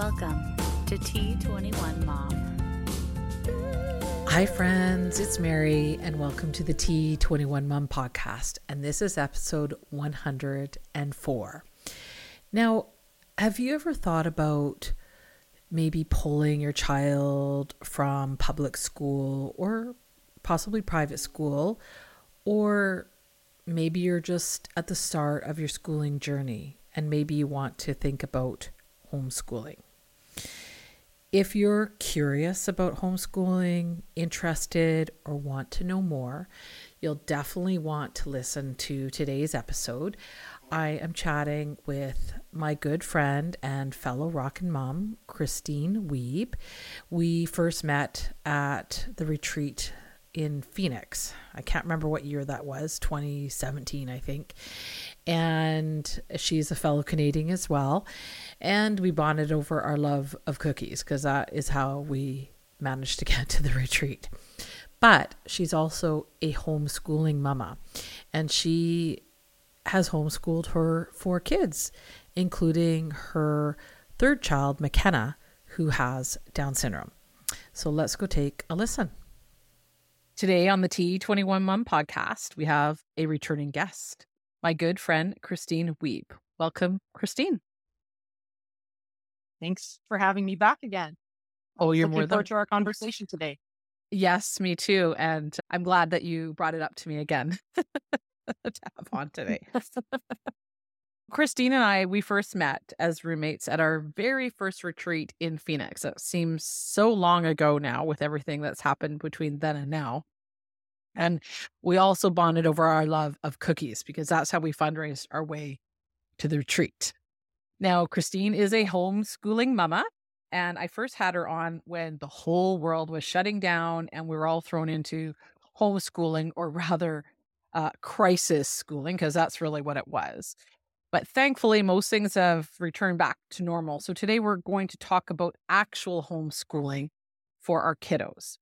Welcome to T21 Mom. Hi, friends, it's Mary, and welcome to the T21 Mom podcast. And this is episode 104. Now, have you ever thought about maybe pulling your child from public school or possibly private school, or maybe you're just at the start of your schooling journey and maybe you want to think about homeschooling? If you're curious about homeschooling, interested, or want to know more, you'll definitely want to listen to today's episode. I am chatting with my good friend and fellow rockin' mom, Christine Wiebe. We first met at the retreat in Phoenix. I can't remember what year that was, 2017, I think. And she's a fellow Canadian as well. And we bonded over our love of cookies because that is how we managed to get to the retreat. But she's also a homeschooling mama, and she has homeschooled her four kids, including her third child, McKenna, who has Down syndrome. So let's go take a listen. Today on the T21 Mom podcast, we have a returning guest, my good friend, Christine Wiebe. Welcome, Christine. Thanks for having me back again. Oh, you're Looking more than forward to our conversation today. yes, me too. And I'm glad that you brought it up to me again to have on today. Christine and I, we first met as roommates at our very first retreat in Phoenix. It seems so long ago now with everything that's happened between then and now. And we also bonded over our love of cookies because that's how we fundraised our way to the retreat. Now, Christine is a homeschooling mama, and I first had her on when the whole world was shutting down and we were all thrown into homeschooling, or rather, uh, crisis schooling, because that's really what it was. But thankfully, most things have returned back to normal. So today we're going to talk about actual homeschooling for our kiddos.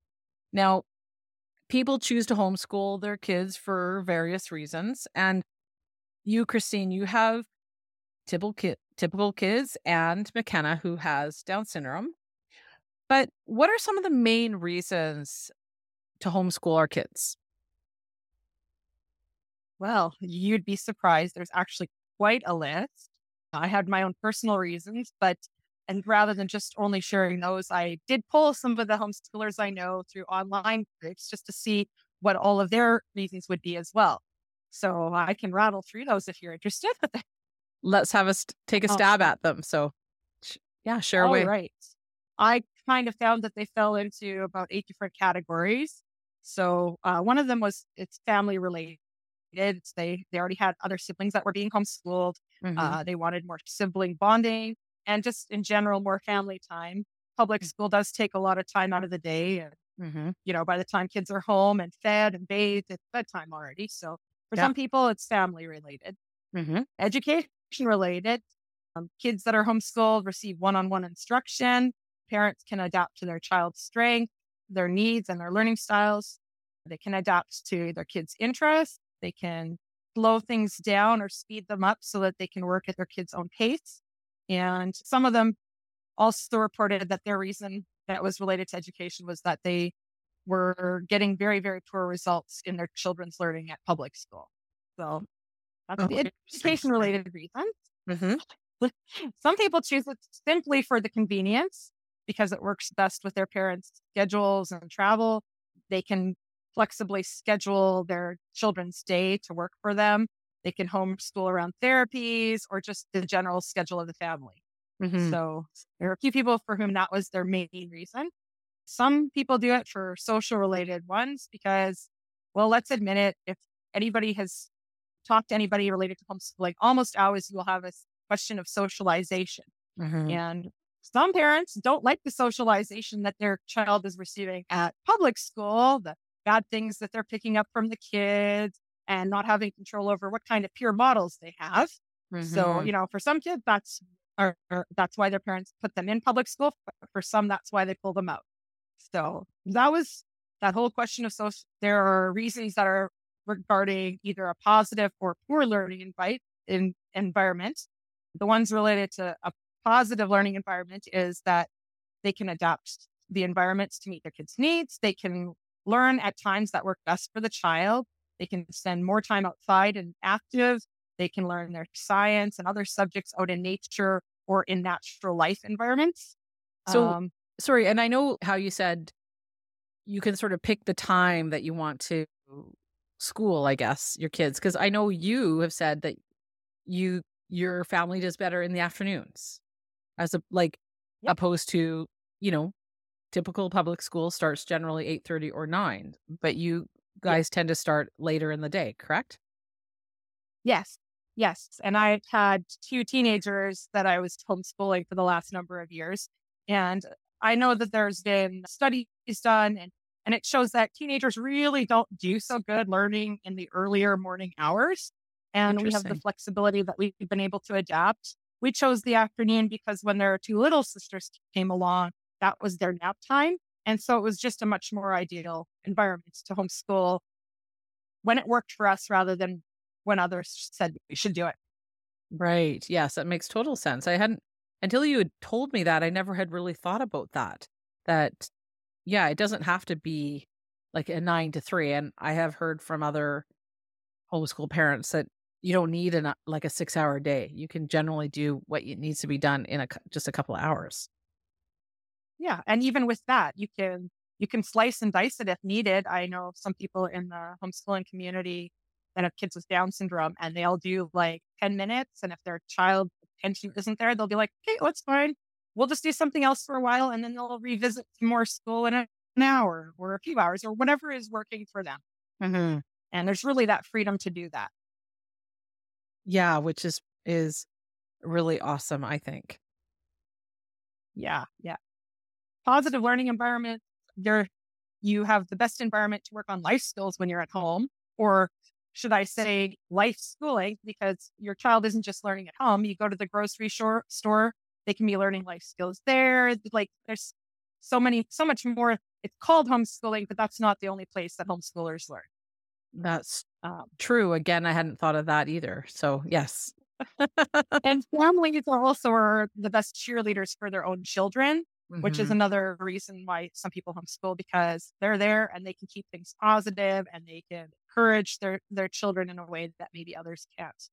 Now, people choose to homeschool their kids for various reasons. And you, Christine, you have typical, ki- typical kids and McKenna, who has Down syndrome. But what are some of the main reasons to homeschool our kids? Well, you'd be surprised. There's actually quite a list. I had my own personal reasons, but and rather than just only sharing those, I did pull some of the homeschoolers I know through online groups just to see what all of their reasons would be as well. So I can rattle through those if you're interested. Let's have us take a stab Awesome. at them. So, yeah, share All away. right. I kind of found that they fell into about eight different categories. So uh, one of them was it's family related. It's they they already had other siblings that were being homeschooled. Mhm. Uh, they wanted more sibling bonding and just in general more family time. Public school does take a lot of time out of the day, and Mhm. you know by the time kids are home and fed and bathed, it's bedtime already. So for Yeah. some people, it's family related Mhm. education related. Um, kids that are homeschooled receive one on one instruction. Parents can adapt to their child's strength, their needs, and their learning styles. They can adapt to their kids' interests. They can slow things down or speed them up so that they can work at their kids' own pace. And some of them also reported that their reason that was related to education was that they were getting very, very poor results in their children's learning at public school. So that's Oh, the education related reason. Mhm. Some people choose it simply for the convenience because it works best with their parents' schedules and travel. They can flexibly schedule their children's day to work for them. They can homeschool around therapies or just the general schedule of the family. Mhm. So there are a few people for whom that was their main reason. Some people do it for social related ones because, well, let's admit it, if anybody has talked to anybody related to homeschooling, almost always you'll have a question of socialization. Mhm. And some parents don't like the socialization that their child is receiving at public school, the bad things that they're picking up from the kids, and not having control over what kind of peer models they have. So, Mhm. you know, for some kids, that's or, or that's why their parents put them in public school. For some, that's why they pull them out. So that was that whole question of social. There are reasons that are regarding either a positive or poor learning invite in environment. The ones related to a positive learning environment is that they can adapt the environments to meet their kids' needs. They can learn at times that work best for the child. They can spend more time outside and active. They can learn their science and other subjects out in nature or in natural life environments. So, um, sorry, and I know how you said you can sort of pick the time that you want to school, I guess, your kids, because I know you have said that you your family does better in the afternoons as a like yep. opposed to, you know, typical public school starts generally 8:30 or 9, but you guys yep. tend to start later in the day, correct? Yes. Yes. And I've had two teenagers that I was homeschooling for the last number of years. And I know that there's been studies done and, and it shows that teenagers really don't do so good learning in the earlier morning hours. And we have the flexibility that we've been able to adapt. We chose the afternoon because when their two little sisters came along, that was their nap time. And so it was just a much more ideal environment to homeschool when it worked for us rather than when others said we should do it. Right. Yes, that makes total sense. I hadn't until you had told me that, I never had really thought about that. That yeah, it doesn't have to be like a nine to three. And I have heard from other homeschool parents that you don't need an like a six hour day. You can generally do what needs to be done in a just a couple of hours. Yeah, and even with that, you can you can slice and dice it if needed. I know some people in the homeschooling community that have kids with Down syndrome, and they'll do like ten minutes, and if their child attention isn't there, they'll be like, "Okay, that's fine. We'll just do something else for a while, and then they'll revisit more school in an hour or a few hours or whatever is working for them." Mm-hmm. And there's really that freedom to do that. Yeah, which is is really awesome, I think. Yeah, yeah. Positive learning environment. You're you have the best environment to work on life skills when you're at home, or should I say life schooling, because your child isn't just learning at home. You go to the grocery store, store they can be learning life skills there. Like there's so many, so much more. It's called homeschooling, but that's not the only place that homeschoolers learn. That's um, true. Again, I hadn't thought of that either. So, yes. and families also are the best cheerleaders for their own children, mm-hmm. which is mm-hmm. another reason why some people homeschool because they're there and they can keep things positive and they can encourage their, their children in a way that maybe others can't.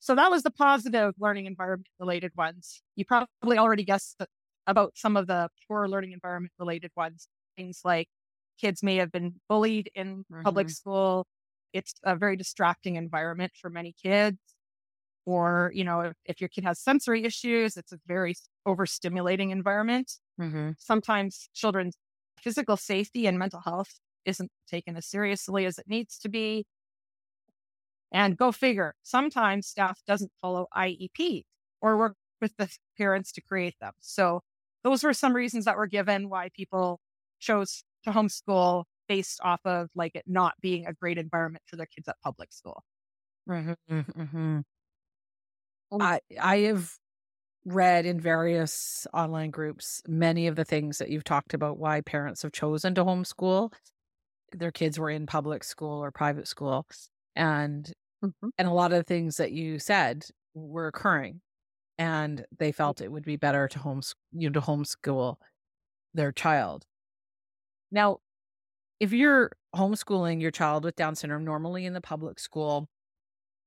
So that was the positive learning environment related ones. You probably already guessed about some of the poor learning environment related ones, things like kids may have been bullied in mm-hmm. public school. It's a very distracting environment for many kids. Or, you know, if, if your kid has sensory issues, it's a very overstimulating environment. Mm-hmm. Sometimes children's physical safety and mental health isn't taken as seriously as it needs to be. And go figure, sometimes staff doesn't follow IEP or work with the parents to create them. So those were some reasons that were given why people chose to homeschool based off of like it not being a great environment for their kids at public school. Mm-hmm, mm-hmm. I I have read in various online groups many of the things that you've talked about why parents have chosen to homeschool. Their kids were in public school or private school, and mm-hmm. and a lot of the things that you said were occurring, and they felt it would be better to homes you know to homeschool their child. Now, if you're homeschooling your child with Down syndrome, normally in the public school,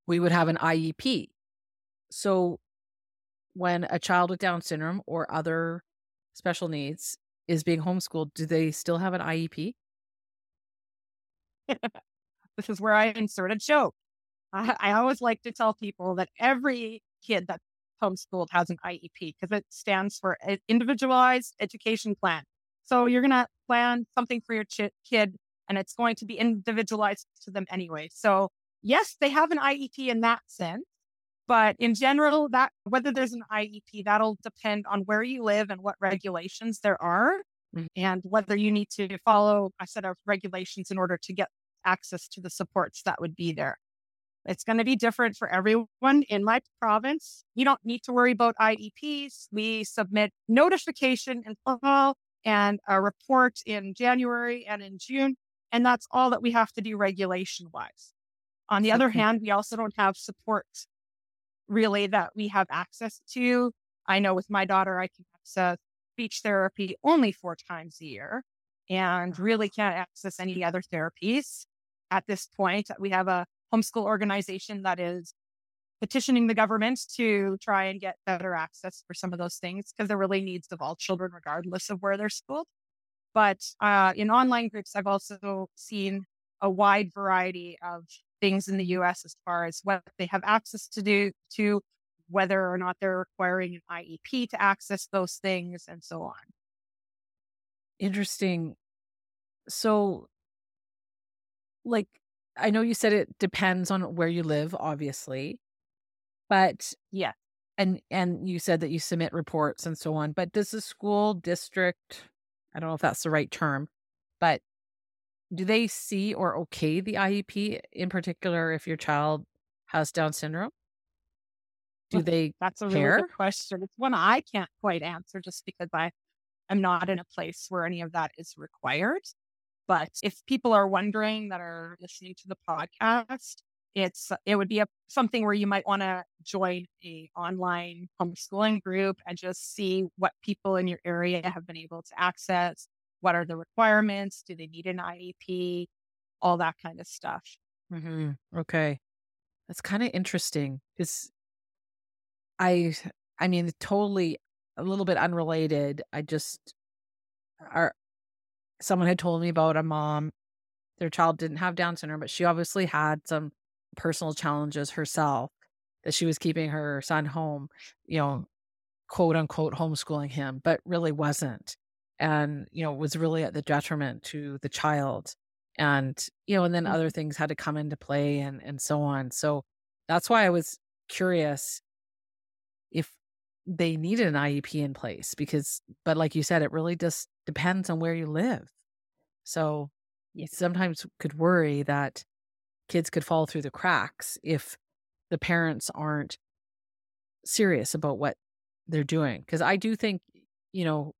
we would have an IEP. So when a child with Down syndrome or other special needs is being homeschooled, do they still have an IEP? this is where I insert a joke. I, I always like to tell people that every kid that's homeschooled has an IEP because it stands for Individualized Education Plan. So you're going to plan something for your ch- kid and it's going to be individualized to them anyway. So yes, they have an IEP in that sense. But in general, that whether there's an IEP, that'll depend on where you live and what regulations there are, mm-hmm. and whether you need to follow a set of regulations in order to get access to the supports that would be there. It's going to be different for everyone in my province. You don't need to worry about IEPs. We submit notification in fall and a report in January and in June. And that's all that we have to do regulation wise. On the okay. other hand, we also don't have support really that we have access to I know with my daughter, I can access speech therapy only four times a year and really can't access any other therapies at this point. We have a homeschool organization that is petitioning the government to try and get better access for some of those things because they're really needs of all children, regardless of where they're schooled. But uh, in online groups, I've also seen a wide variety of things in the US as far as what they have access to do to whether or not they're requiring an IEP to access those things and so on. Interesting. So like I know you said it depends on where you live, obviously. But yeah. And and you said that you submit reports and so on. But does the school district, I don't know if that's the right term, but do they see or okay the IEP in particular if your child has Down syndrome? Do they That's a care? really good question. It's one I can't quite answer just because I am not in a place where any of that is required. But if people are wondering that are listening to the podcast, it's it would be a something where you might want to join a online homeschooling group and just see what people in your area have been able to access what are the requirements do they need an iep all that kind of stuff hmm Okay. That's kind of interesting because I, I mean, totally a little bit unrelated. I just, are someone had told me about a mom, their child didn't have Down syndrome, but she obviously had some personal challenges herself that she was keeping her son home, you know, quote unquote homeschooling him, but really wasn't. And, you know, was really at the detriment to the child. And, you know, and then other Mhm. things had to come into play and and so on. So that's why I was curious if they needed an IEP in place because but like you said, it really just depends on where you live. So you sometimes could worry that kids could fall through the cracks if the parents aren't serious about what they're doing. Because I do think, you know,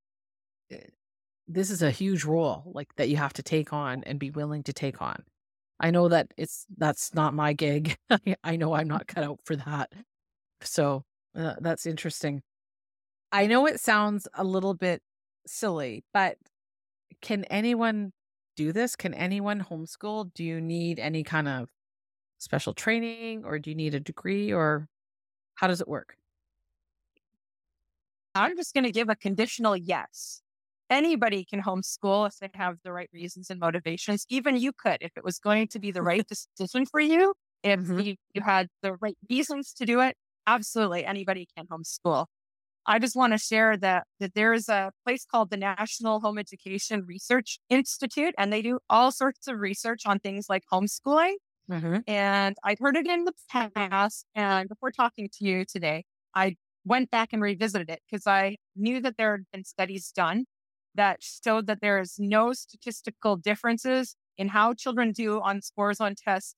this is a huge role like that you have to take on and be willing to take on. I know that it's that's not my gig. I- I know I'm not cut out for that. So uh, that's interesting. I know it sounds a little bit silly, but can anyone do this? Can anyone homeschool? Do you need any kind of special training or do you need a degree or how does it work? i'm just going to give a conditional yes anybody can homeschool if they have the right reasons and motivations even you could if it was going to be the right decision for you if Mhm. you, you had the right reasons to do it absolutely anybody can homeschool I just want to share that that there is a place called the National Home Education Research Institute, and they do all sorts of research on things like homeschooling. Mm-hmm. And I'd heard it in the past. And before talking to you today, I went back and revisited it because I knew that there had been studies done that showed that there is no statistical differences in how children do on scores on tests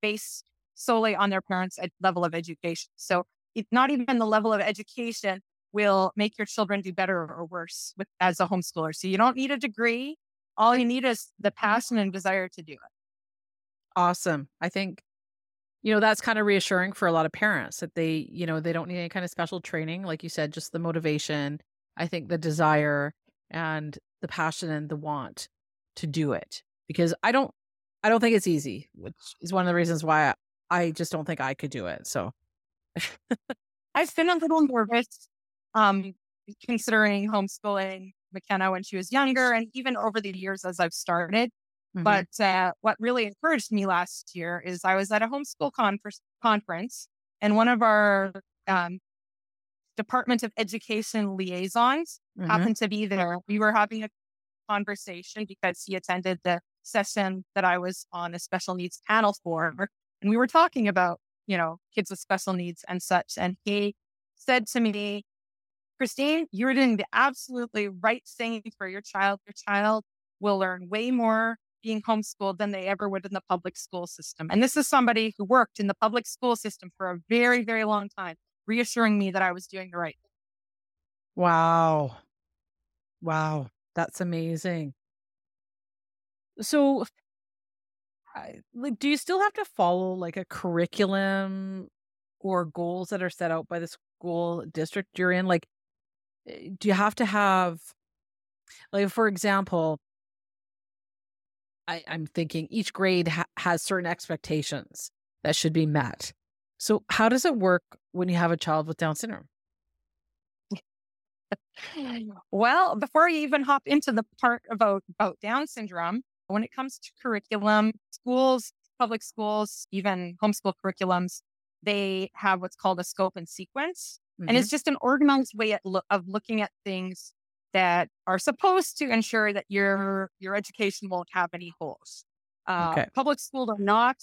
based solely on their parents' level of education. So it's not even the level of education will make your children do better or worse with, as a homeschooler. So you don't need a degree. All you need is the passion and desire to do it. Awesome. I think, you know, that's kind of reassuring for a lot of parents that they, you know, they don't need any kind of special training. Like you said, just the motivation, I think the desire and the passion and the want to do it. Because I don't, I don't think it's easy, which is one of the reasons why I, I just don't think I could do it. So, I've been a little nervous um, considering homeschooling McKenna when she was younger and even over the years as I've started. mhm. But uh, what really encouraged me last year is I was at a homeschool conference, conference and one of our um, Department of Education liaisons Mhm. happened to be there. We were having a conversation because he attended the session that I was on a special needs panel for. And we were talking about, you know, kids with special needs and such. And he said to me, Christine, you're doing the absolutely right thing for your child. Your child will learn way more being homeschooled than they ever would in the public school system. And this is somebody who worked in the public school system for a very, very long time, reassuring me that I was doing the right thing. Wow. Wow. That's amazing. So, like, do you still have to follow like a curriculum or goals that are set out by the school district you're in? Like, eh, do you have to have, like, for example, I, I'm thinking each grade ha- has certain expectations that should be met. So, how does it work when you have a child with Down syndrome? well, before you even hop into the part about, about Down syndrome, when it comes to curriculum, schools, public schools, even homeschool curriculums, they have what's called a scope and sequence. Mm-hmm. And it's just an organized way lo- of looking at things that are supposed to ensure that your your education won't have any holes. Uh, okay. Public schools are not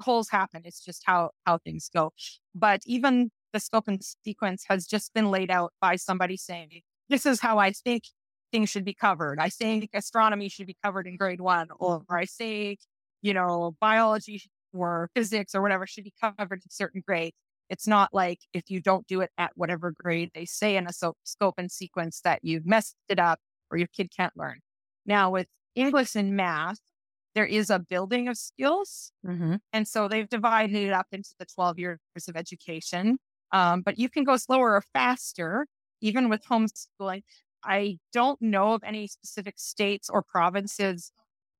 holes happen. It's just how how things go. But even the scope and sequence has just been laid out by somebody saying, "This is how I think things should be covered. I think astronomy should be covered in grade one, or I say, you know, biology or physics or whatever should be covered in certain grades. It's not like if you don't do it at whatever grade they say in a so- scope and sequence that you've messed it up or your kid can't learn. Now, with English and math, there is a building of skills. Mm-hmm. And so they've divided it up into the 12 years of education. Um, but you can go slower or faster, even with homeschooling. I don't know of any specific states or provinces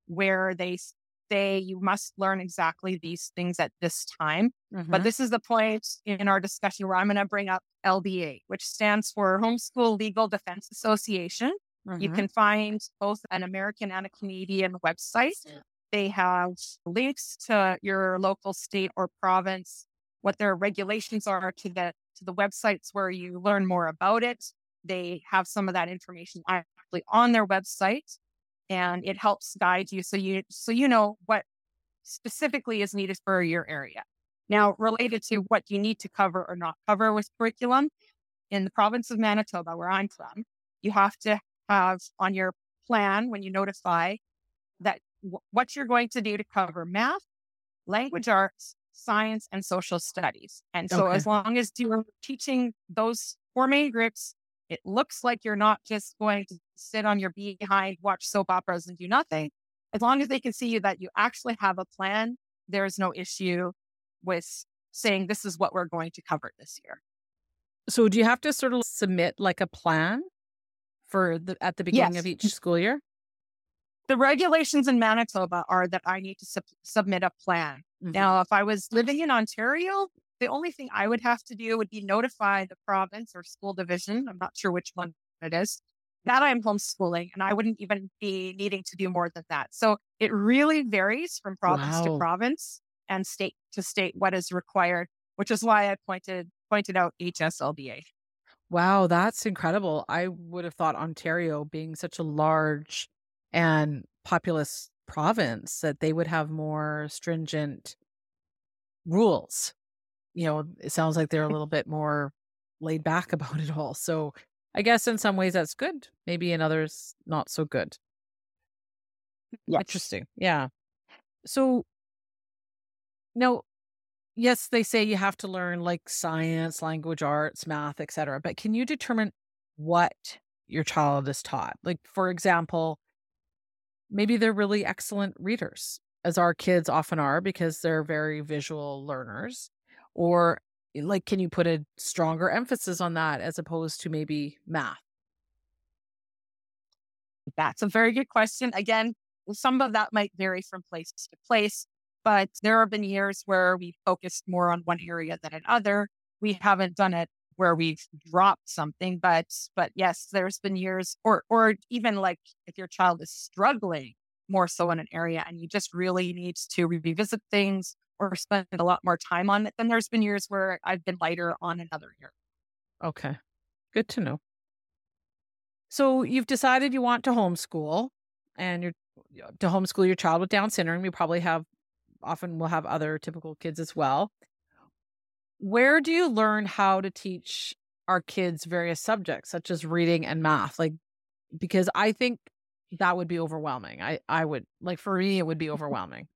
where they say you must learn exactly these things at this time. Mm-hmm. But this is the point in our discussion where I'm going to bring up HSLDA, which stands for Homeschool Legal Defense Association. Mm-hmm. You can find both an American and a Canadian website. They have links to your local state or province, what their regulations are to the to the websites where you learn more about it. They have some of that information actually on their website and it helps guide you so you so you know what specifically is needed for your area. Now, related to what you need to cover or not cover with curriculum, in the province of Manitoba, where I'm from, you have to have on your plan when you notify that w- what you're going to do to cover math, language arts, science, and social studies. And so, okay. as long as you're teaching those four main groups it looks like you're not just going to sit on your behind, watch soap operas and do nothing. As long as they can see you that you actually have a plan, there's no issue with saying this is what we're going to cover this year. So do you have to sort of submit like a plan for the at the beginning yes. of each school year? The regulations in Manitoba are that I need to sub- submit a plan. Mm-hmm. Now, if I was living in Ontario, the only thing I would have to do would be notify the province or school division. I'm not sure which one it is that I'm homeschooling and I wouldn't even be needing to do more than that. So it really varies from province wow. to province and state to state what is required, which is why I pointed pointed out HSLDA. Wow, that's incredible. I would have thought Ontario being such a large and populous province that they would have more stringent rules you know, it sounds like they're a little bit more laid back about it all. So I guess in some ways that's good. Maybe in others, not so good. Yes. Interesting. Yeah. So now, yes, they say you have to learn like science, language arts, math, etc. But can you determine what your child is taught? Like, for example, maybe they're really excellent readers, as our kids often are, because they're very visual learners. Or eh, like, can you put a stronger emphasis on that as opposed to maybe math? That's a very good question. Again, some of that might vary from place to place, but there have been years where we focused more on one area than another. We haven't done it where we've dropped something, but but yes, there's been years or or even like if your child is struggling more so in an area and you just really need to revisit things or spend a lot more time on it. Then there's been years where I've been lighter on another year. Okay. Good to know. So you've decided you want to homeschool and you're to homeschool your child with Down syndrome. You probably have often will have other typical kids as well. Where do you learn how to teach our kids various subjects such as reading and math? Like because I think that would be overwhelming. I I would like for me it would be overwhelming.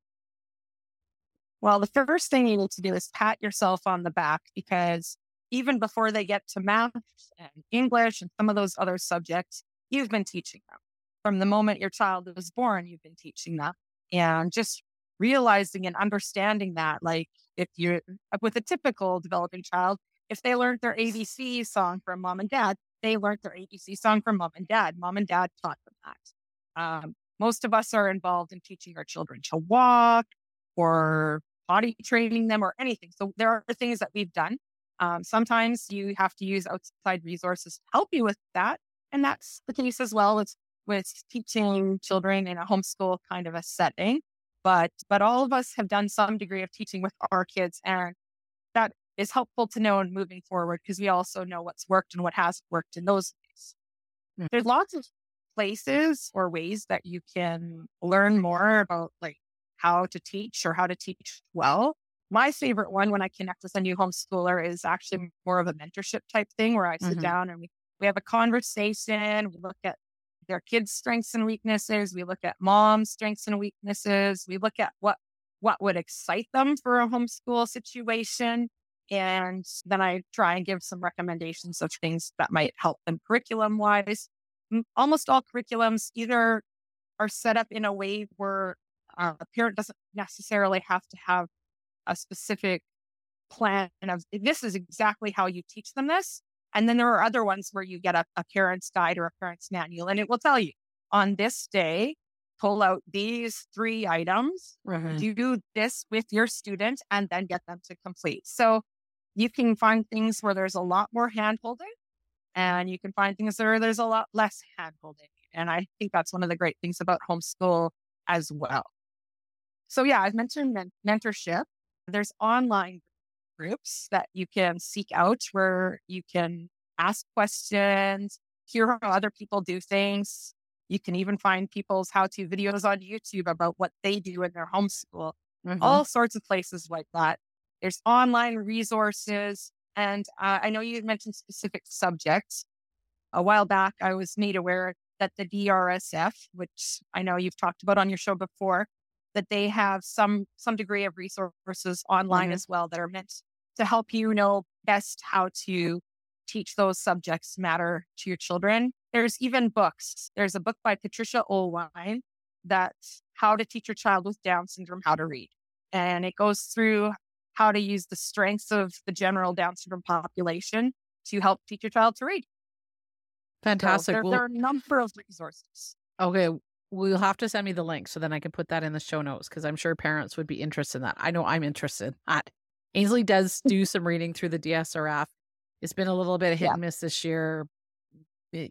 Well, the first thing you need to do is pat yourself on the back because even before they get to math and English and some of those other subjects, you've been teaching them. From the moment your child was born, you've been teaching them. And just realizing and understanding that, like if you're with a typical developing child, if they learned their ABC song from mom and dad, they learned their ABC song from mom and dad. Mom and dad taught them that. Um, most of us are involved in teaching our children to walk or potty training them or anything. So there are things that we've done. Um, sometimes you have to use outside resources to help you with that. And that's the case as well with, with teaching children in a homeschool kind of a setting. But but all of us have done some degree of teaching with our kids. And that is helpful to know in moving forward because we also know what's worked and what hasn't worked in those ways. Mm-hmm. There's lots of places or ways that you can learn more about like how to teach or how to teach well. My favorite one when I connect with a new homeschooler is actually more of a mentorship type thing where I sit mm-hmm. down and we, we have a conversation. We look at their kids' strengths and weaknesses. We look at mom's strengths and weaknesses. We look at what what would excite them for a homeschool situation. And then I try and give some recommendations of things that might help them curriculum wise. Almost all curriculums either are set up in a way where uh, a parent doesn't necessarily have to have a specific plan of this is exactly how you teach them this. And then there are other ones where you get a, a parent's guide or a parent's manual, and it will tell you on this day, pull out these three items, mm-hmm. do this with your student, and then get them to complete. So you can find things where there's a lot more hand holding, and you can find things where there's a lot less hand holding. And I think that's one of the great things about homeschool as well. So, yeah, I've mentioned men- mentorship. There's online groups that you can seek out where you can ask questions, hear how other people do things. You can even find people's how to videos on YouTube about what they do in their homeschool, mm-hmm. all sorts of places like that. There's online resources. And uh, I know you mentioned specific subjects. A while back, I was made aware that the DSRF, which I know you've talked about on your show before, that they have some some degree of resources online mm-hmm. as well that are meant to help you know best how to teach those subjects matter to your children. There's even books. There's a book by Patricia Oelwein that's How to Teach Your Child with Down Syndrome How to Read. And it goes through how to use the strengths of the general Down syndrome population to help teach your child to read. Fantastic. So there, well, there, are a number of resources. Okay. We'll have to send me the link so then I can put that in the show notes because I'm sure parents would be interested in that. I know I'm interested in that. Ainsley does do some reading through the DSRF. It's been a little bit of hit yeah. and miss this year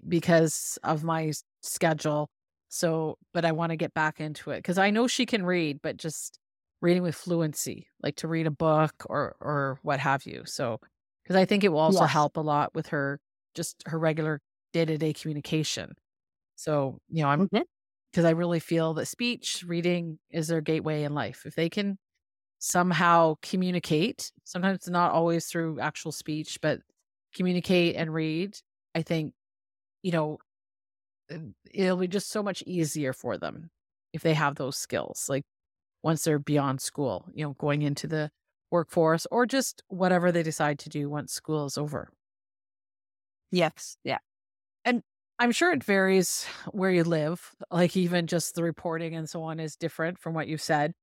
because of my schedule. So, but I want to get back into it because I know she can read, but just reading with fluency, like to read a book or or what have you. So, because I think it will also yes. help a lot with her just her regular day to day communication. So, you know, I'm mm-hmm. Because. I really feel that speech, reading is their gateway in life. If they can somehow communicate, sometimes not always through actual speech, but communicate and read, I think, you know, it'll be just so much easier for them if they have those skills. Like once they're beyond school, you know, going into the workforce or just whatever they decide to do once school is over. Yes. Yeah. And I'm sure it varies where you live. Like even just the reporting and so on is different from what you said.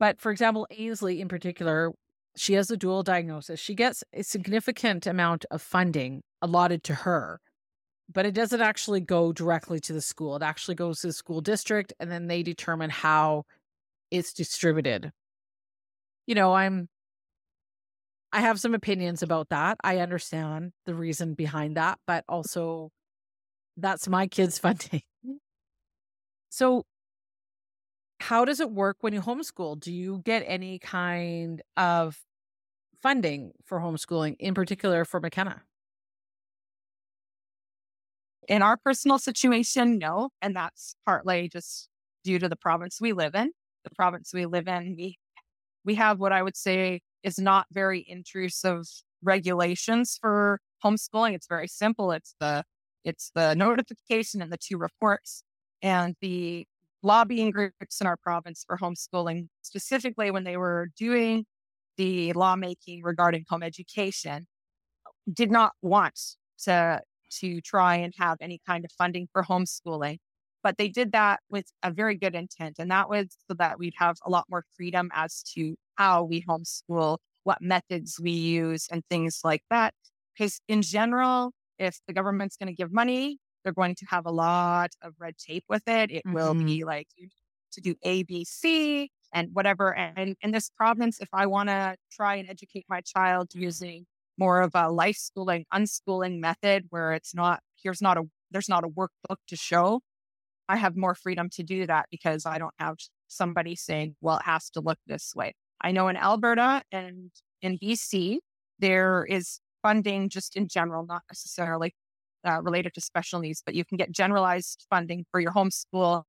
But for example, Ainsley in particular, she has a dual diagnosis. She gets a significant amount of funding allotted to her, but it doesn't actually go directly to the school. It actually goes to the school district and then they determine how it's distributed. You know, I'm I have some opinions about that. I understand the reason behind that, but also that's my kids' funding. So how does it work when you homeschool? Do you get any kind of funding for homeschooling, in particular for McKenna? In our personal situation, no. And that's partly just due to the province we live in. The province we live in, we we have what I would say is not very intrusive regulations for homeschooling. It's very simple. It's the it's the notification and the two reports. And the lobbying groups in our province for homeschooling, specifically when they were doing the lawmaking regarding home education, did not want to to try and have any kind of funding for homeschooling. but they did that with a very good intent. And that was so that we'd have a lot more freedom as to how we homeschool, what methods we use, and things like that. Because in general, if the government's going to give money, they're going to have a lot of red tape with it. It mm-hmm. will be like to do A, B, C, and whatever. And in this province, if I want to try and educate my child using more of a life schooling, unschooling method where it's not, here's not a, there's not a workbook to show. I have more freedom to do that because I don't have somebody saying, well, it has to look this way. I know in Alberta and in BC, there is funding just in general, not necessarily uh, related to special needs, but you can get generalized funding for your homeschool.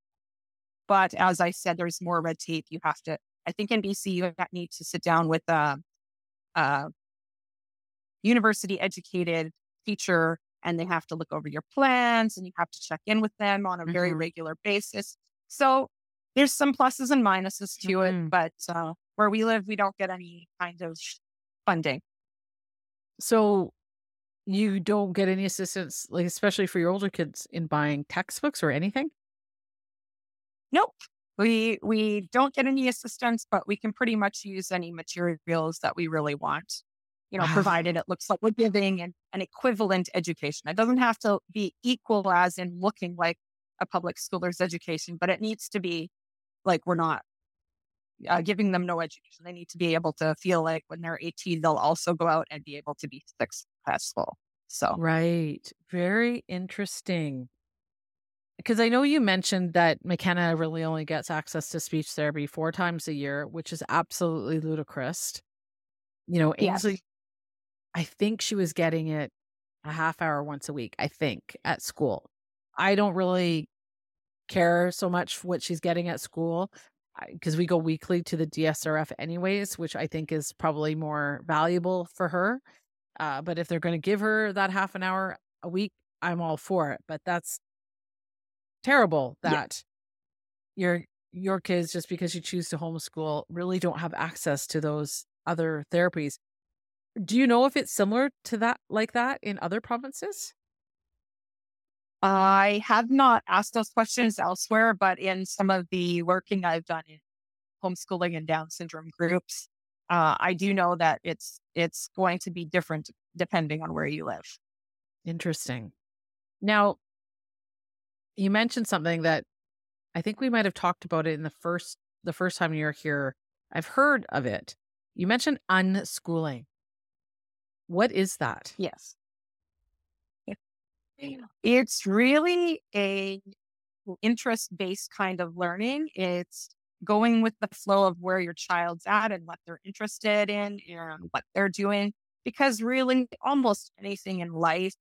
But as I said, there's more red tape. You have to, I think in BC, you have that need to sit down with a, a university educated teacher and they have to look over your plans and you have to check in with them on a very mm-hmm. regular basis. So there's some pluses and minuses to mm-hmm. it, but uh, where we live, we don't get any kind of funding. So you don't get any assistance, like especially for your older kids, in buying textbooks or anything. Nope. We we don't get any assistance, but we can pretty much use any materials that we really want you know, wow. provided it looks like we're giving an, an equivalent education. It doesn't have to be equal as in looking like a public schooler's education, but it needs to be like we're not uh, giving them no education. They need to be able to feel like when they're 18, they'll also go out and be able to be successful. So, right. Very interesting. Because I know you mentioned that McKenna really only gets access to speech therapy four times a year, which is absolutely ludicrous. You know, Ainsley, yes. I think she was getting it a half hour once a week, I think, at school. I don't really care so much what she's getting at school because we go weekly to the DSRF anyways, which I think is probably more valuable for her. Uh, but if they're going to give her that half an hour a week, I'm all for it. But that's terrible that yeah. your your kids just because you choose to homeschool really don't have access to those other therapies. Do you know if it's similar to that, like that in other provinces? I have not asked those questions elsewhere, but in some of the working I've done in homeschooling and Down syndrome groups, uh, I do know that it's it's going to be different depending on where you live. Interesting. Now, you mentioned something that I think we might have talked about it in the first the first time you were here. I've heard of it. You mentioned unschooling. What is that? Yes. It's really a interest based kind of learning. It's going with the flow of where your child's at and what they're interested in and mm. what they're doing. Because really, almost anything in life,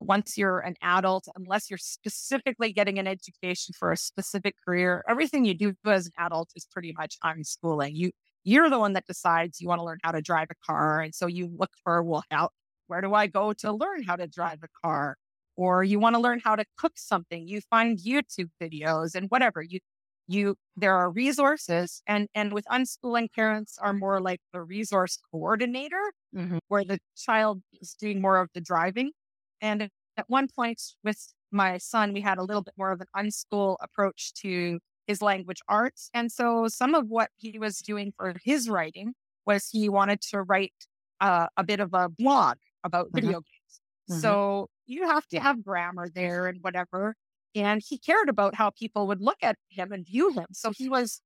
once you're an adult, unless you're specifically getting an education for a specific career, everything you do as an adult is pretty much unschooling. You you're the one that decides you want to learn how to drive a car. And so you look for, well, how, where do I go to learn how to drive a car? Or you want to learn how to cook something. You find YouTube videos and whatever you, you, there are resources and, and with unschooling parents are more like the resource coordinator mm-hmm. where the child is doing more of the driving. And at one point with my son, we had a little bit more of an unschool approach to his language arts. And so some of what he was doing for his writing was he wanted to write uh, a bit of a blog about mm-hmm. video games. Mm-hmm. So you have to have grammar there and whatever. And he cared about how people would look at him and view him. So he was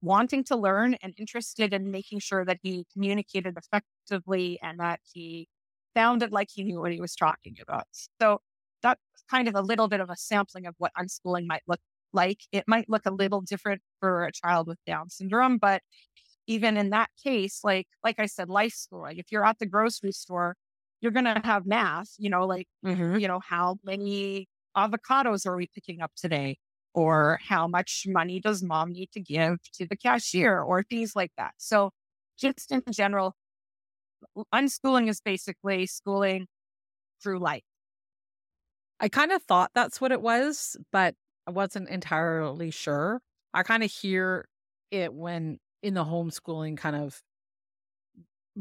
wanting to learn and interested in making sure that he communicated effectively and that he sounded like he knew what he was talking about. So that's kind of a little bit of a sampling of what unschooling might look like. It might look a little different for a child with Down syndrome, but even in that case, like like I said, life school. Like if you're at the grocery store, you're gonna have math. You know, like mm-hmm. you know how many avocados are we picking up today, or how much money does mom need to give to the cashier, or things like that. So, just in general, unschooling is basically schooling through life. I kind of thought that's what it was, but I wasn't entirely sure. I kind of hear it when in the homeschooling kind of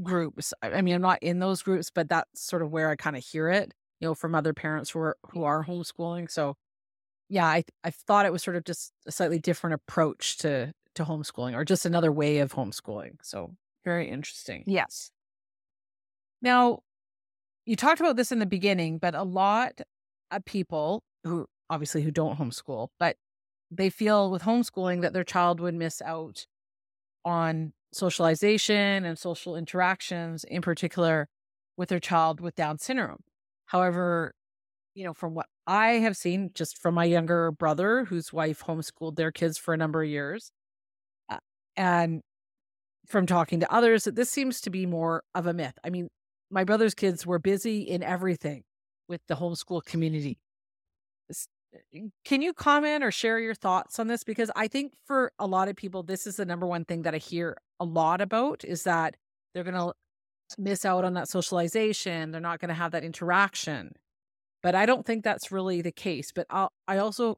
groups. I mean, I'm not in those groups, but that's sort of where I kind of hear it, you know, from other parents who are who are homeschooling. So yeah, I I thought it was sort of just a slightly different approach to to homeschooling or just another way of homeschooling. So very interesting. Yes. Now, you talked about this in the beginning, but a lot of people who obviously who don't homeschool, but they feel with homeschooling that their child would miss out on socialization and social interactions, in particular with their child with Down syndrome. However, you know, from what I have seen just from my younger brother, whose wife homeschooled their kids for a number of years, uh, and from talking to others, that this seems to be more of a myth. I mean, my brother's kids were busy in everything with the homeschool community. Can you comment or share your thoughts on this? Because I think for a lot of people, this is the number one thing that I hear a lot about is that they're going to miss out on that socialization. They're not going to have that interaction. But I don't think that's really the case. But I'll, I also,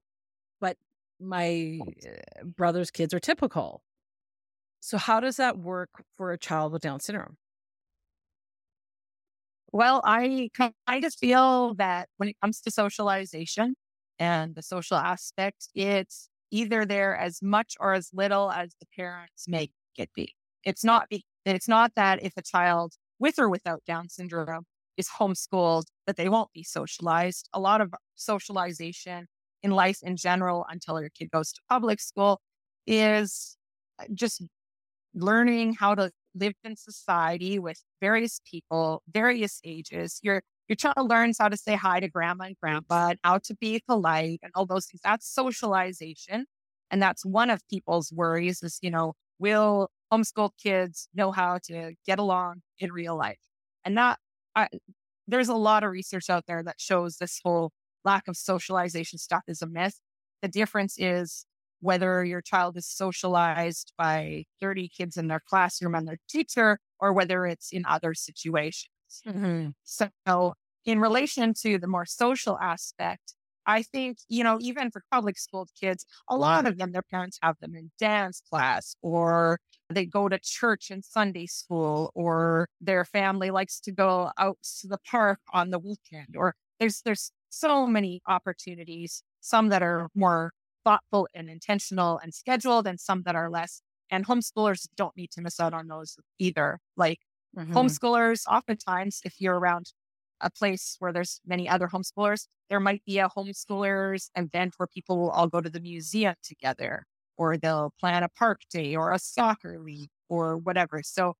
but my uh, brother's kids are typical. So, how does that work for a child with Down syndrome? Well, I kind of feel that when it comes to socialization and the social aspect, it's either there as much or as little as the parents make it be. It's not be, it's not that if a child with or without Down syndrome is homeschooled that they won't be socialized. A lot of socialization in life in general until your kid goes to public school is uh, just learning how to live in society with various people, various ages. Your your child learns how to say hi to grandma and grandpa and how to be polite and all those things. That's socialization. And that's one of people's worries is, you know, will homeschooled kids know how to get along in real life? And that I, there's a lot of research out there that shows this whole lack of socialization stuff is a myth. The difference is whether your child is socialized by 30 kids in their classroom and their teacher, or whether it's in other situations. Mm-hmm. So, in relation to the more social aspect, I think, you know, even for public school kids, a lot of them, their parents have them in dance class or they go to church and Sunday school or their family likes to go out to the park on the weekend or there's there's so many opportunities, some that are more thoughtful and intentional and scheduled, and some that are less. And homeschoolers don't need to miss out on those either. Like mm-hmm. homeschoolers, oftentimes, if you're around a place where there's many other homeschoolers, there might be a homeschoolers event where people will all go to the museum together, or they'll plan a park day or a soccer league or whatever. So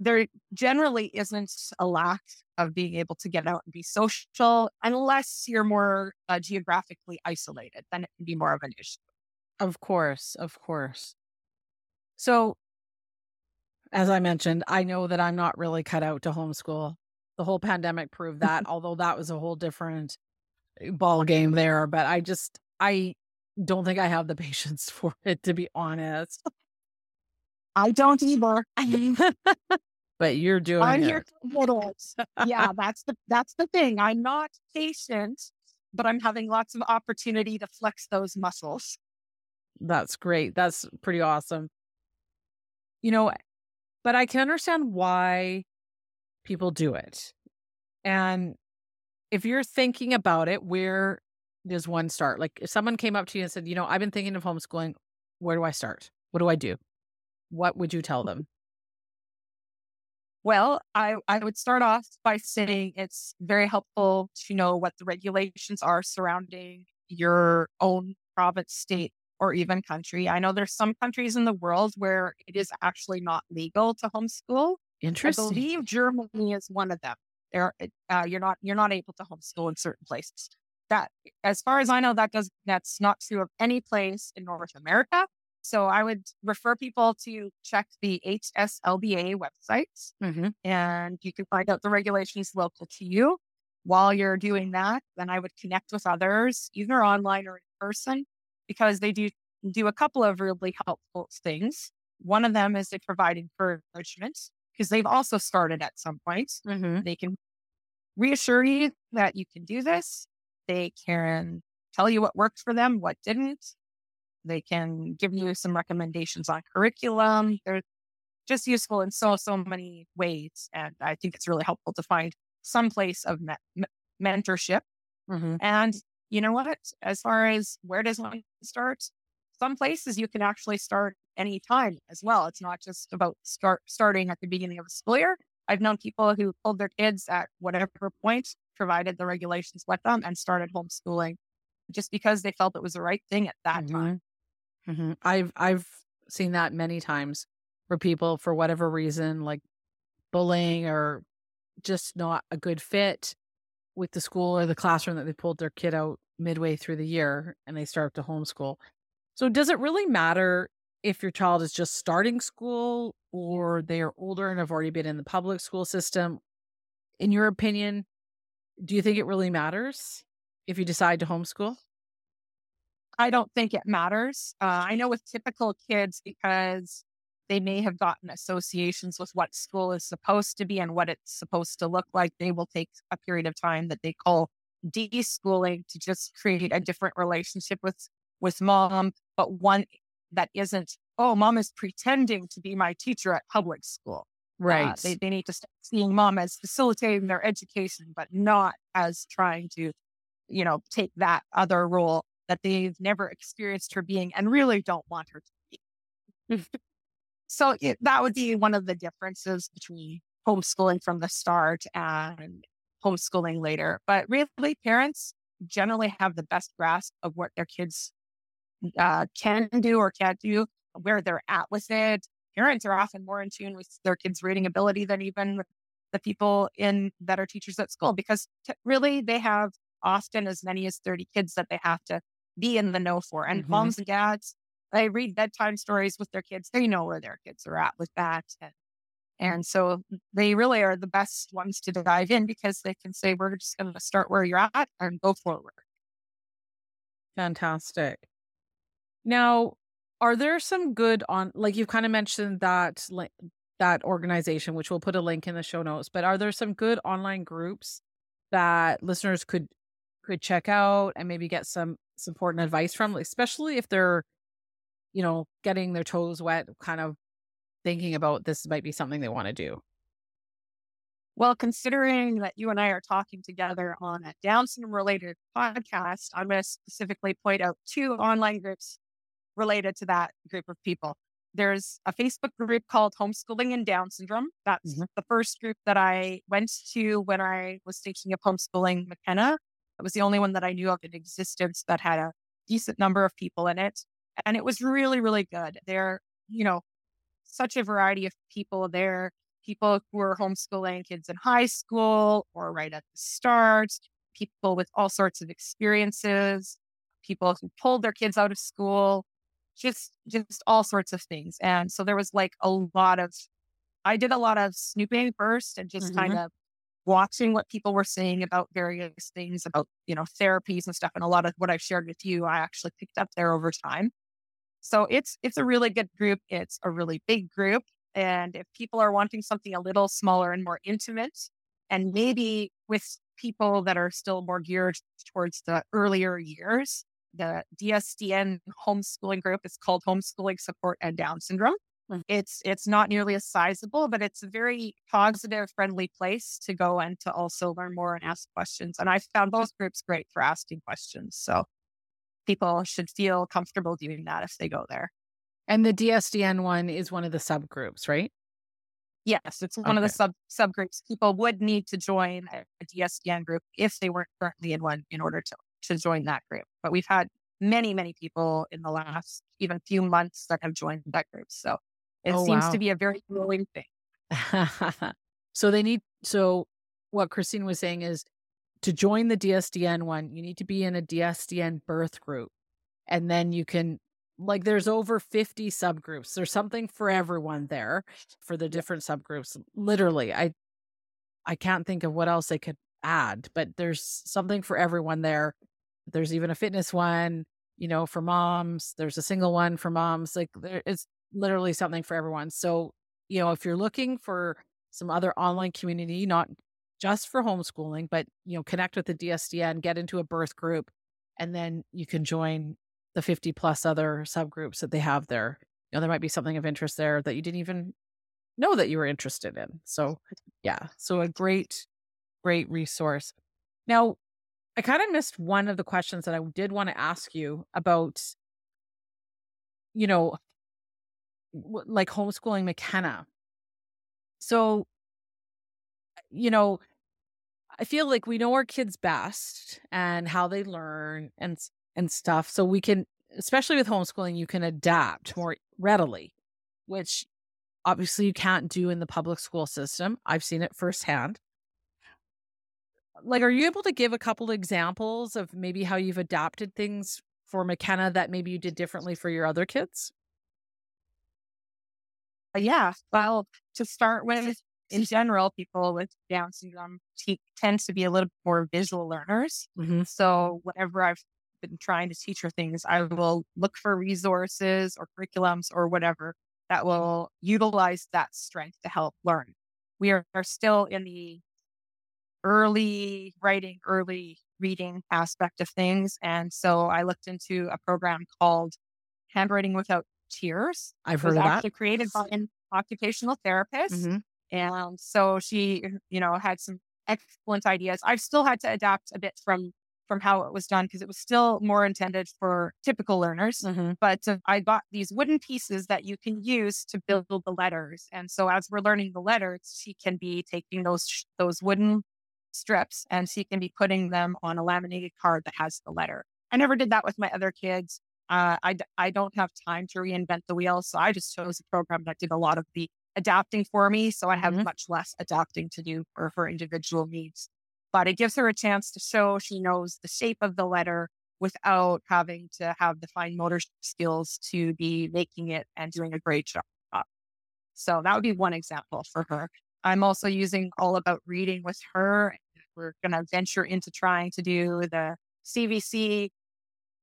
there generally isn't a lack of being able to get out and be social unless you're more uh, geographically isolated. Then it can be more of an issue. Of course, of course. So, as I mentioned, I know that I'm not really cut out to homeschool. The whole pandemic proved that, although that was a whole different eh, ball game there. But I just, I don't think I have the patience for it, to be honest. I don't either. but you're doing I'm it. here to little. yeah, that's the that's the thing. I'm not patient, but I'm having lots of opportunity to flex those muscles. That's great. That's pretty awesome. You know, but I can understand why people do it. And if you're thinking about it, where does one start? Like if someone came up to you and said, you know, I've been thinking of homeschooling, where do I start? What do I do? what would you tell them? Well, I, I would start off by saying it's very helpful to know what the regulations are surrounding your own province, state, or even country. I know there's some countries in the world where it is actually not legal to homeschool. Interesting. I believe Germany is one of them. There, uh, you're not you're not able to homeschool in certain places. That, as far as I know, that does that's not true of any place in North America. So I would refer people to check the HSLDA website mm-hmm. and you can find out the regulations local to you. While you're doing that, then I would connect with others, either online or in person, because they do do a couple of really helpful things. One of them is they provide encouragement because they've also started at some point. Mm-hmm. They can reassure you that you can do this. They can tell you what worked for them, what didn't. They can give you some recommendations on curriculum. They're just useful in so, so many ways. And I think it's really helpful to find some place of me- mentorship. Mm-hmm. And you know what? As far as where does one start, some places you can actually start anytime as well. It's not just about start starting at the beginning of a school year. I've known people who pulled their kids at whatever point, provided the regulations with them, and started homeschooling just because they felt it was the right thing at that mm-hmm. time. Mm-hmm. I've I've seen that many times for people for whatever reason, like bullying or just not a good fit with the school or the classroom that they pulled their kid out midway through the year and they start to homeschool. So does it really matter if your child is just starting school or they are older and have already been in the public school system? In your opinion, do you think it really matters if you decide to homeschool? I don't think it matters. Uh, I know with typical kids, because they may have gotten associations with what school is supposed to be and what it's supposed to look like, they will take a period of time that they call deschooling to just create a different relationship with with mom, but one that isn't, oh, mom is pretending to be my teacher at public school. Right. Uh, they, they need to start seeing mom as facilitating their education, but not as trying to, you know, take that other role that they've never experienced her being and really don't want her to be. so it, that would be one of the differences between homeschooling from the start and homeschooling later. But really, parents generally have the best grasp of what their kids uh, can do or can't do, where they're at with it. Parents are often more in tune with their kids' reading ability than even the people in that are teachers at school because t- really they have often as many as 30 kids that they have to be in the know for. And mm-hmm. moms and dads, they read bedtime stories with their kids. They know where their kids are at with that. And, and so they really are the best ones to dive in because they can say, we're just going to start where you're at and go forward. Fantastic. Now, are there some good on like you've kind of mentioned that that organization which we'll put a link in the show notes, but are there some good online groups that listeners could could check out and maybe get some support and advice from, especially if they're you know, getting their toes wet, kind of thinking about this might be something they want to do? Well, considering that you and I are talking together on a Down syndrome related podcast, I'm going to specifically point out two online groups related to that group of people. There's a Facebook group called Homeschooling and Down Syndrome. That's mm-hmm. the first group that I went to when I was thinking of homeschooling McKenna. It was the only one that I knew of in existence that had a decent number of people in it. And it was really, really good. There, you know, such a variety of people there, people who are homeschooling kids in high school or right at the start, people with all sorts of experiences, people who pulled their kids out of school, just just all sorts of things. And so there was like a lot of I did a lot of snooping first and just mm-hmm. kind of watching what people were saying about various things about, you know, therapies and stuff. And a lot of what I've shared with you, I actually picked up there over time. So it's it's a really good group. It's a really big group. And if people are wanting something a little smaller and more intimate, and maybe with people that are still more geared towards the earlier years, the DSDN homeschooling group is called Homeschooling Support and Down Syndrome. Mm-hmm. It's it's not nearly as sizable, but it's a very positive, friendly place to go and to also learn more and ask questions. And I found both groups great for asking questions. So people should feel comfortable doing that if they go there. And the DSDN one is one of the subgroups, right? Yes, it's one okay. of the sub subgroups. People would need to join a, a DSDN group if they weren't currently in one in order to to join that group. But we've had many, many people in the last even few months that have joined that group. So it oh, seems wow. to be a very growing thing. so they need so what Christine was saying is to join the DSDN one, you need to be in a DSDN birth group. And then you can like there's over 50 subgroups. There's something for everyone there for the different subgroups. Literally, I I can't think of what else they could add, but there's something for everyone there there's even a fitness one, you know, for moms. There's a single one for moms. Like there is literally something for everyone. So, you know, if you're looking for some other online community, not just for homeschooling, but you know, connect with the DSDN, get into a birth group, and then you can join the 50 plus other subgroups that they have there. You know, there might be something of interest there that you didn't even know that you were interested in. So, yeah, so a great, great resource. Now, I kind of missed one of the questions that I did want to ask you about, you know, like homeschooling McKenna. So, you know, I feel like we know our kids best and how they learn and and stuff. So we can, especially with homeschooling, you can adapt more readily, which obviously you can't do in the public school system. I've seen it firsthand. Like, are you able to give a couple examples of maybe how you've adapted things for McKenna that maybe you did differently for your other kids? Uh, yeah. Well, to start with, in general, people with Down syndrome te- tend to be a little more visual learners. Mm-hmm. So, whenever I've been trying to teach her things, I will look for resources or curriculums or whatever that will utilize that strength to help learn. We are, are still in the early writing, early reading aspect of things. And so I looked into a program called Handwriting Without Tears. I've heard of that. created by an occupational therapist. Mm-hmm. And so she, you know, had some excellent ideas. I've still had to adapt a bit from from how it was done because it was still more intended for typical learners. Mm-hmm. But uh, I got these wooden pieces that you can use to build the letters. And so as we're learning the letters, she can be taking those sh- those wooden strips and she can be putting them on a laminated card that has the letter. I never did that with my other kids. Uh, I, I don't have time to reinvent the wheel. So I just chose a program that did a lot of the adapting for me. So I have Mhm. much less adapting to do for her individual needs. But it gives her a chance to show she knows the shape of the letter without having to have the fine motor skills to be making it and doing a great job. So that would be one example for her. I'm also using all about reading with her. We're going to venture into trying to do the CVC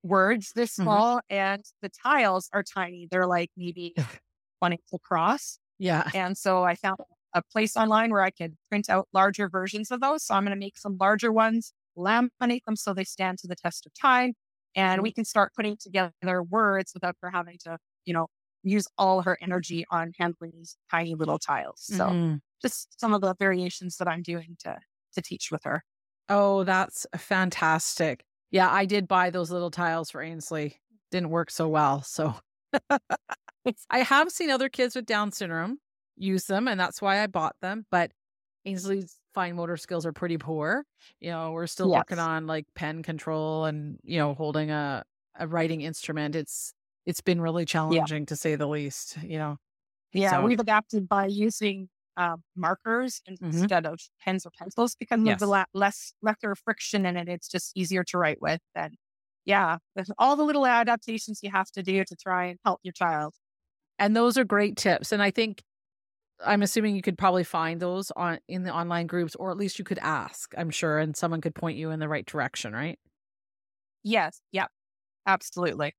words this Mhm. fall, and the tiles are tiny. They're like maybe 20 across. Yeah. And so I found a place online where I could print out larger versions of those. So I'm going to make some larger ones, laminate them so they stand to the test of time. And we can start putting together words without her having to, you know, use all her energy on handling these tiny little tiles. So Mhm. just some of the variations that I'm doing to to teach with her. Oh, that's fantastic. Yeah, I did buy those little tiles for Ainsley. Didn't work so well. So I have seen other kids with Down syndrome use them, and that's why I bought them. But Ainsley's fine motor skills are pretty poor. You know, we're still working on like pen control and, you know, holding a, a writing instrument. It's it's been really challenging to say the least, you know. Yeah, So- we've adapted by using um, markers Mhm. instead of pens or pencils because Yes. of the less lesser friction in it. It's just easier to write with. And yeah, there's all the little adaptations you have to do to try and help your child. And those are great tips. And I think I'm assuming you could probably find those on in the online groups, or at least you could ask, I'm sure, and someone could point you in the right direction, right? Yes, yep, absolutely.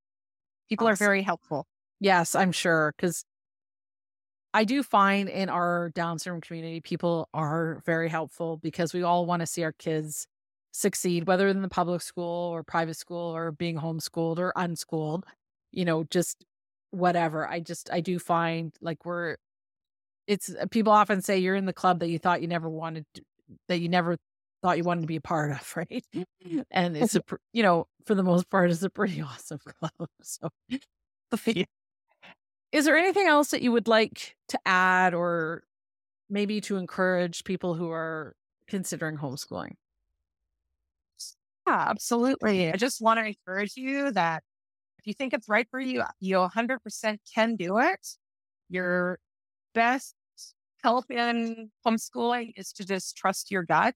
People are very helpful. Yes, I'm sure. Because I do find in our Down syndrome community, people are very helpful because we all want to see our kids succeed, whether in the public school or private school or being homeschooled or unschooled, you know, just whatever. I just, I do find like we're, it's uh, people often say you're in the club that you thought you never wanted, to, that you never thought you wanted to be a part of, right? And it's a, you know, for the most part, it's a pretty awesome club. So, is there anything else that you would like to add or maybe to encourage people who are considering homeschooling? Yeah, absolutely. I just want to encourage you that if you think it's right for you, you 100% can do it. Your best help in homeschooling is to just trust your gut.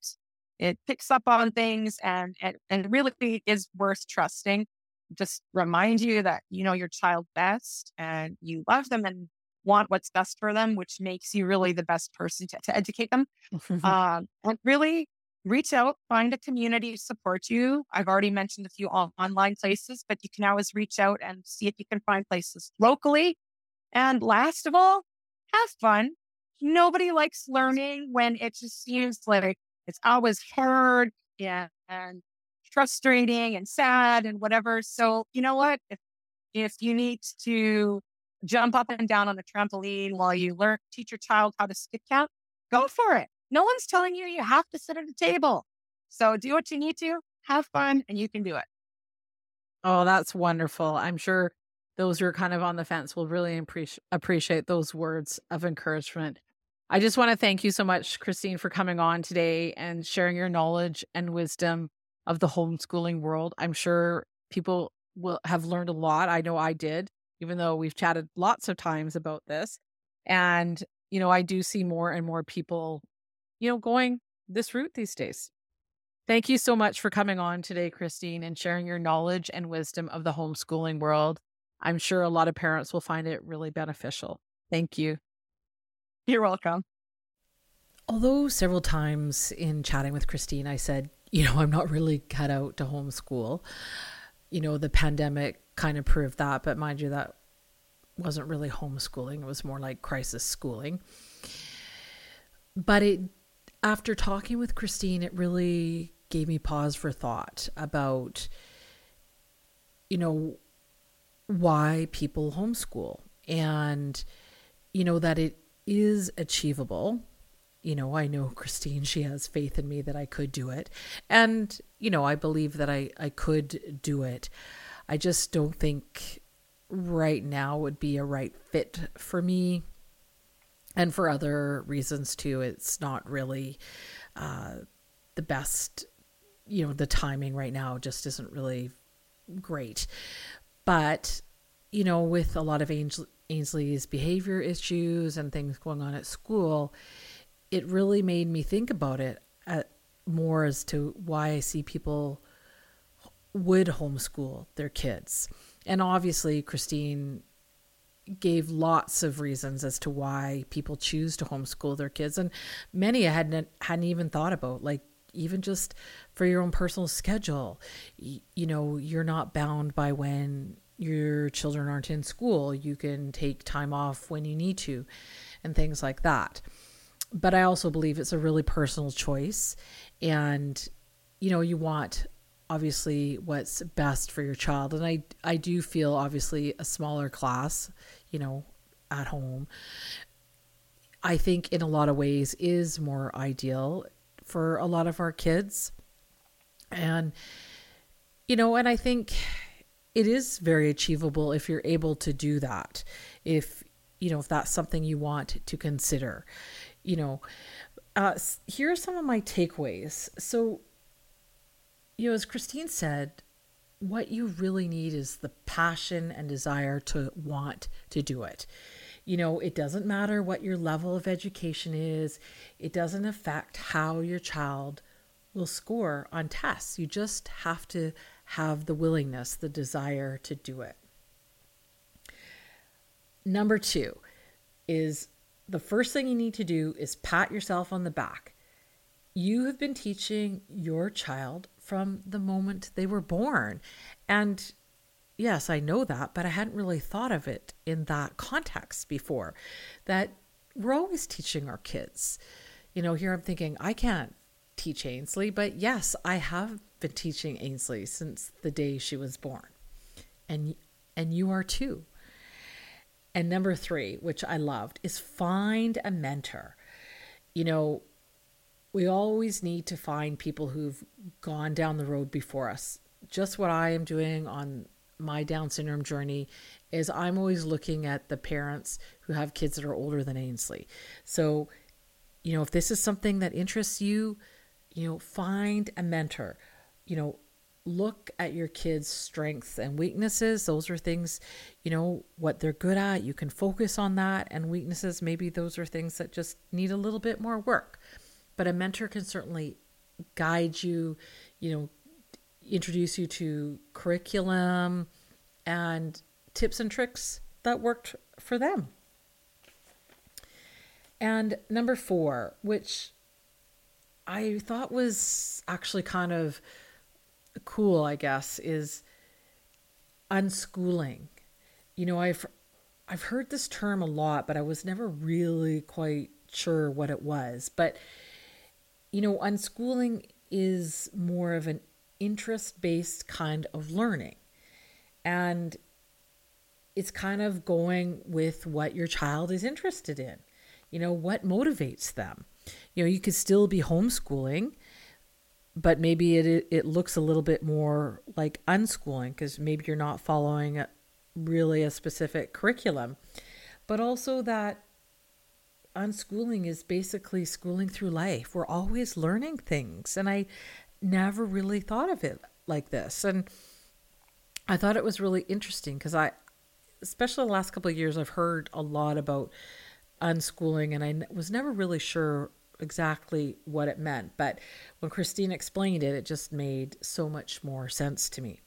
It picks up on things and, and, and really is worth trusting. Just remind you that you know your child best and you love them and want what's best for them, which makes you really the best person to, to educate them. Um, and really reach out, find a community to support you. I've already mentioned a few on- online places, but you can always reach out and see if you can find places locally. And last of all, have fun. Nobody likes learning when it just seems like it's always hard yeah, and frustrating and sad and whatever. So, you know what? If, if you need to jump up and down on a trampoline while you learn, teach your child how to skip count, go for it. No one's telling you you have to sit at a table. So do what you need to, have fun, and you can do it. Oh, that's wonderful. I'm sure those who are kind of on the fence will really appreciate those words of encouragement. I just want to thank you so much, Christine, for coming on today and sharing your knowledge and wisdom of the homeschooling world. I'm sure people will have learned a lot. I know I did, even though we've chatted lots of times about this. And, you know, I do see more and more people, you know, going this route these days. Thank you so much for coming on today, Christine, and sharing your knowledge and wisdom of the homeschooling world. I'm sure a lot of parents will find it really beneficial. Thank you. You're welcome. Although several times in chatting with Christine, I said, you know, I'm not really cut out to homeschool. You know, the pandemic kind of proved that, but mind you, that wasn't really homeschooling. It was more like crisis schooling. But it, after talking with Christine, it really gave me pause for thought about, you know, why people homeschool and, you know, that it is achievable. You know, I know Christine, she has faith in me that I could do it. And, you know, I believe that I, I could do it. I just don't think right now would be a right fit for me. And for other reasons too, it's not really uh, the best, you know, the timing right now just isn't really great. But, you know, with a lot of Ainsley's behavior issues and things going on at school, it really made me think about it at, more as to why I see people would homeschool their kids. And obviously, Christine gave lots of reasons as to why people choose to homeschool their kids, and many I hadn't hadn't even thought about, like even just for your own personal schedule. You, you know, you're not bound by when your children aren't in school. You can take time off when you need to, and things like that. But I also believe it's a really personal choice, and you know, you want obviously what's best for your child. And i i do feel obviously a smaller class you know at home. I think in a lot of ways is more ideal for a lot of our kids. And you know and i think it is very achievable if you're able to do that if you know if that's something you want to consider you know uh, here are some of my takeaways so you know, as Christine said, what you really need is the passion and desire to want to do it. You know, it doesn't matter what your level of education is, it doesn't affect how your child will score on tests. You just have to have the willingness, the desire to do it. Number two is the first thing you need to do is pat yourself on the back. You have been teaching your child from the moment they were born. And yes, I know that, but I hadn't really thought of it in that context before. That we're always teaching our kids. You know, here I'm thinking, I can't teach Ainsley, but yes, I have been teaching Ainsley since the day she was born. And and you are too. And number 3, which I loved, is find a mentor. You know, we always need to find people who've gone down the road before us. Just what I am doing on my Down syndrome journey is I'm always looking at the parents who have kids that are older than Ainsley. So, you know, if this is something that interests you, you know, find a mentor. You know, look at your kids' strengths and weaknesses. Those are things, you know, what they're good at. You can focus on that. And weaknesses, maybe those are things that just need a little bit more work but a mentor can certainly guide you, you know, introduce you to curriculum and tips and tricks that worked for them. And number four, which I thought was actually kind of cool, I guess, is unschooling. You know, I've I've heard this term a lot, but I was never really quite sure what it was. But you know, unschooling is more of an interest based kind of learning. And it's kind of going with what your child is interested in. You know, what motivates them. You know, you could still be homeschooling, but maybe it it looks a little bit more like unschooling because maybe you're not following really a specific curriculum, but also that unschooling is basically schooling through life. We're always learning things, and I never really thought of it like this, and I thought it was really interesting because I, especially the last couple of years, I've heard a lot about unschooling, and I was never really sure exactly what it meant. But when Christine explained it, it just made so much more sense to me.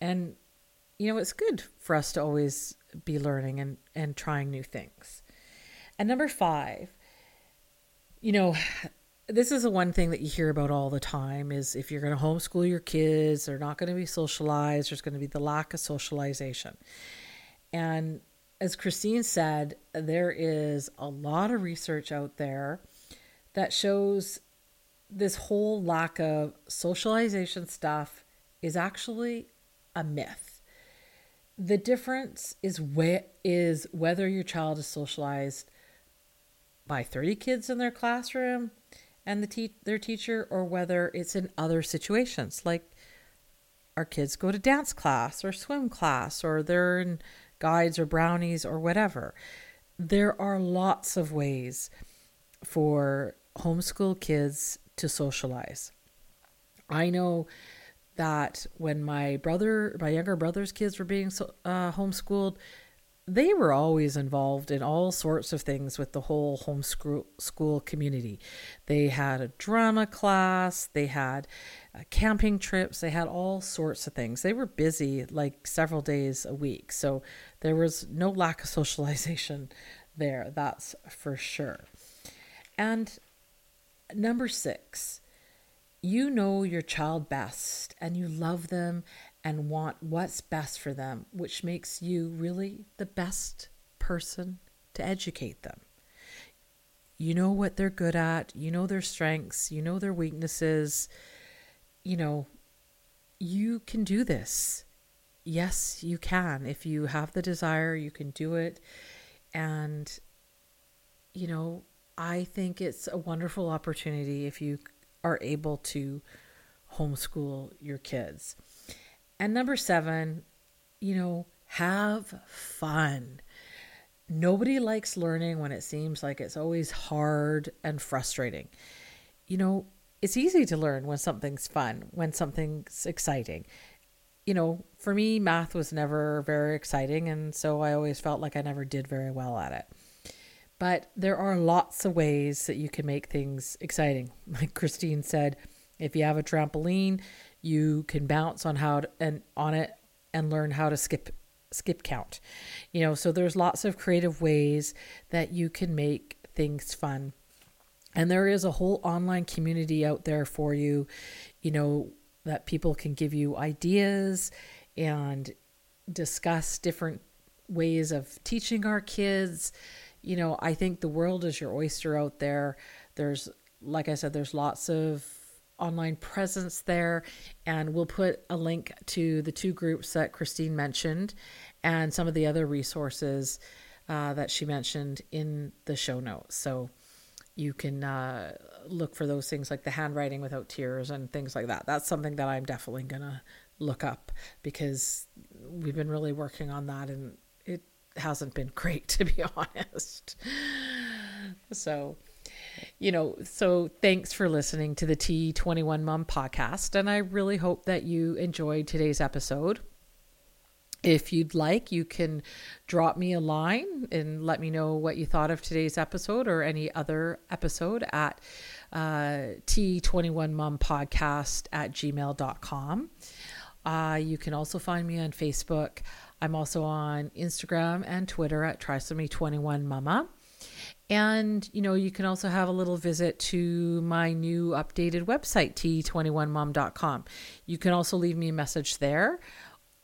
And, you know, it's good for us to always be learning and, and trying new things. And number five, you know, this is the one thing that you hear about all the time is if you're going to homeschool your kids, they're not going to be socialized. There's going to be the lack of socialization. And as Christine said, there is a lot of research out there that shows this whole lack of socialization stuff is actually a myth. The difference is where is whether your child is socialized by 30 kids in their classroom and the te- their teacher or whether it's in other situations like our kids go to dance class or swim class or they're in guides or brownies or whatever. There are lots of ways for homeschool kids to socialize. I know that when my brother, my younger brother's kids were being uh, homeschooled, they were always involved in all sorts of things with the whole homeschool school community. They had a drama class, they had uh, camping trips, they had all sorts of things. They were busy like several days a week. So there was no lack of socialization there, that's for sure. And number six, you know your child best and you love them and want what's best for them, which makes you really the best person to educate them. You know what they're good at, you know their strengths, you know their weaknesses. You know, you can do this. Yes, you can. If you have the desire, you can do it. And, you know, I think it's a wonderful opportunity if you are able to homeschool your kids. And number seven, you know, have fun. Nobody likes learning when it seems like it's always hard and frustrating. You know, it's easy to learn when something's fun, when something's exciting. You know, for me, math was never very exciting, and so I always felt like I never did very well at it. But there are lots of ways that you can make things exciting. Like Christine said, if you have a trampoline, you can bounce on how to, and on it and learn how to skip skip count. You know, so there's lots of creative ways that you can make things fun. And there is a whole online community out there for you, you know, that people can give you ideas and discuss different ways of teaching our kids you know, I think the world is your oyster out there. There's, like I said, there's lots of online presence there. And we'll put a link to the two groups that Christine mentioned and some of the other resources uh, that she mentioned in the show notes. So you can uh, look for those things like the handwriting without tears and things like that. That's something that I'm definitely going to look up because we've been really working on that and hasn't been great, to be honest. So, you know, so thanks for listening to the T21 Mom podcast. And I really hope that you enjoyed today's episode. If you'd like, you can drop me a line and let me know what you thought of today's episode or any other episode at uh, T21mompodcast at gmail.com. Uh, you can also find me on Facebook. I'm also on Instagram and Twitter at trisomy21mama. And, you know, you can also have a little visit to my new updated website, t21mom.com. You can also leave me a message there.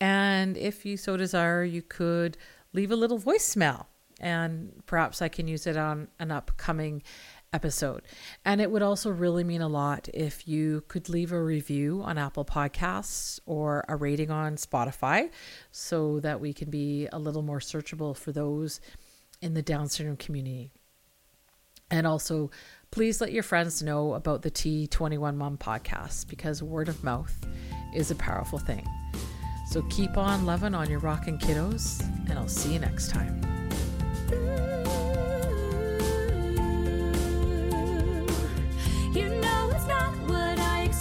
And if you so desire, you could leave a little voicemail and perhaps I can use it on an upcoming episode. And it would also really mean a lot if you could leave a review on Apple Podcasts or a rating on Spotify so that we can be a little more searchable for those in the Down syndrome community. And also, Please let your friends know about the T21 Mom podcast because word of mouth is a powerful thing. So keep on loving on your rockin' kiddos, and I'll see you next time.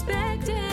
expected.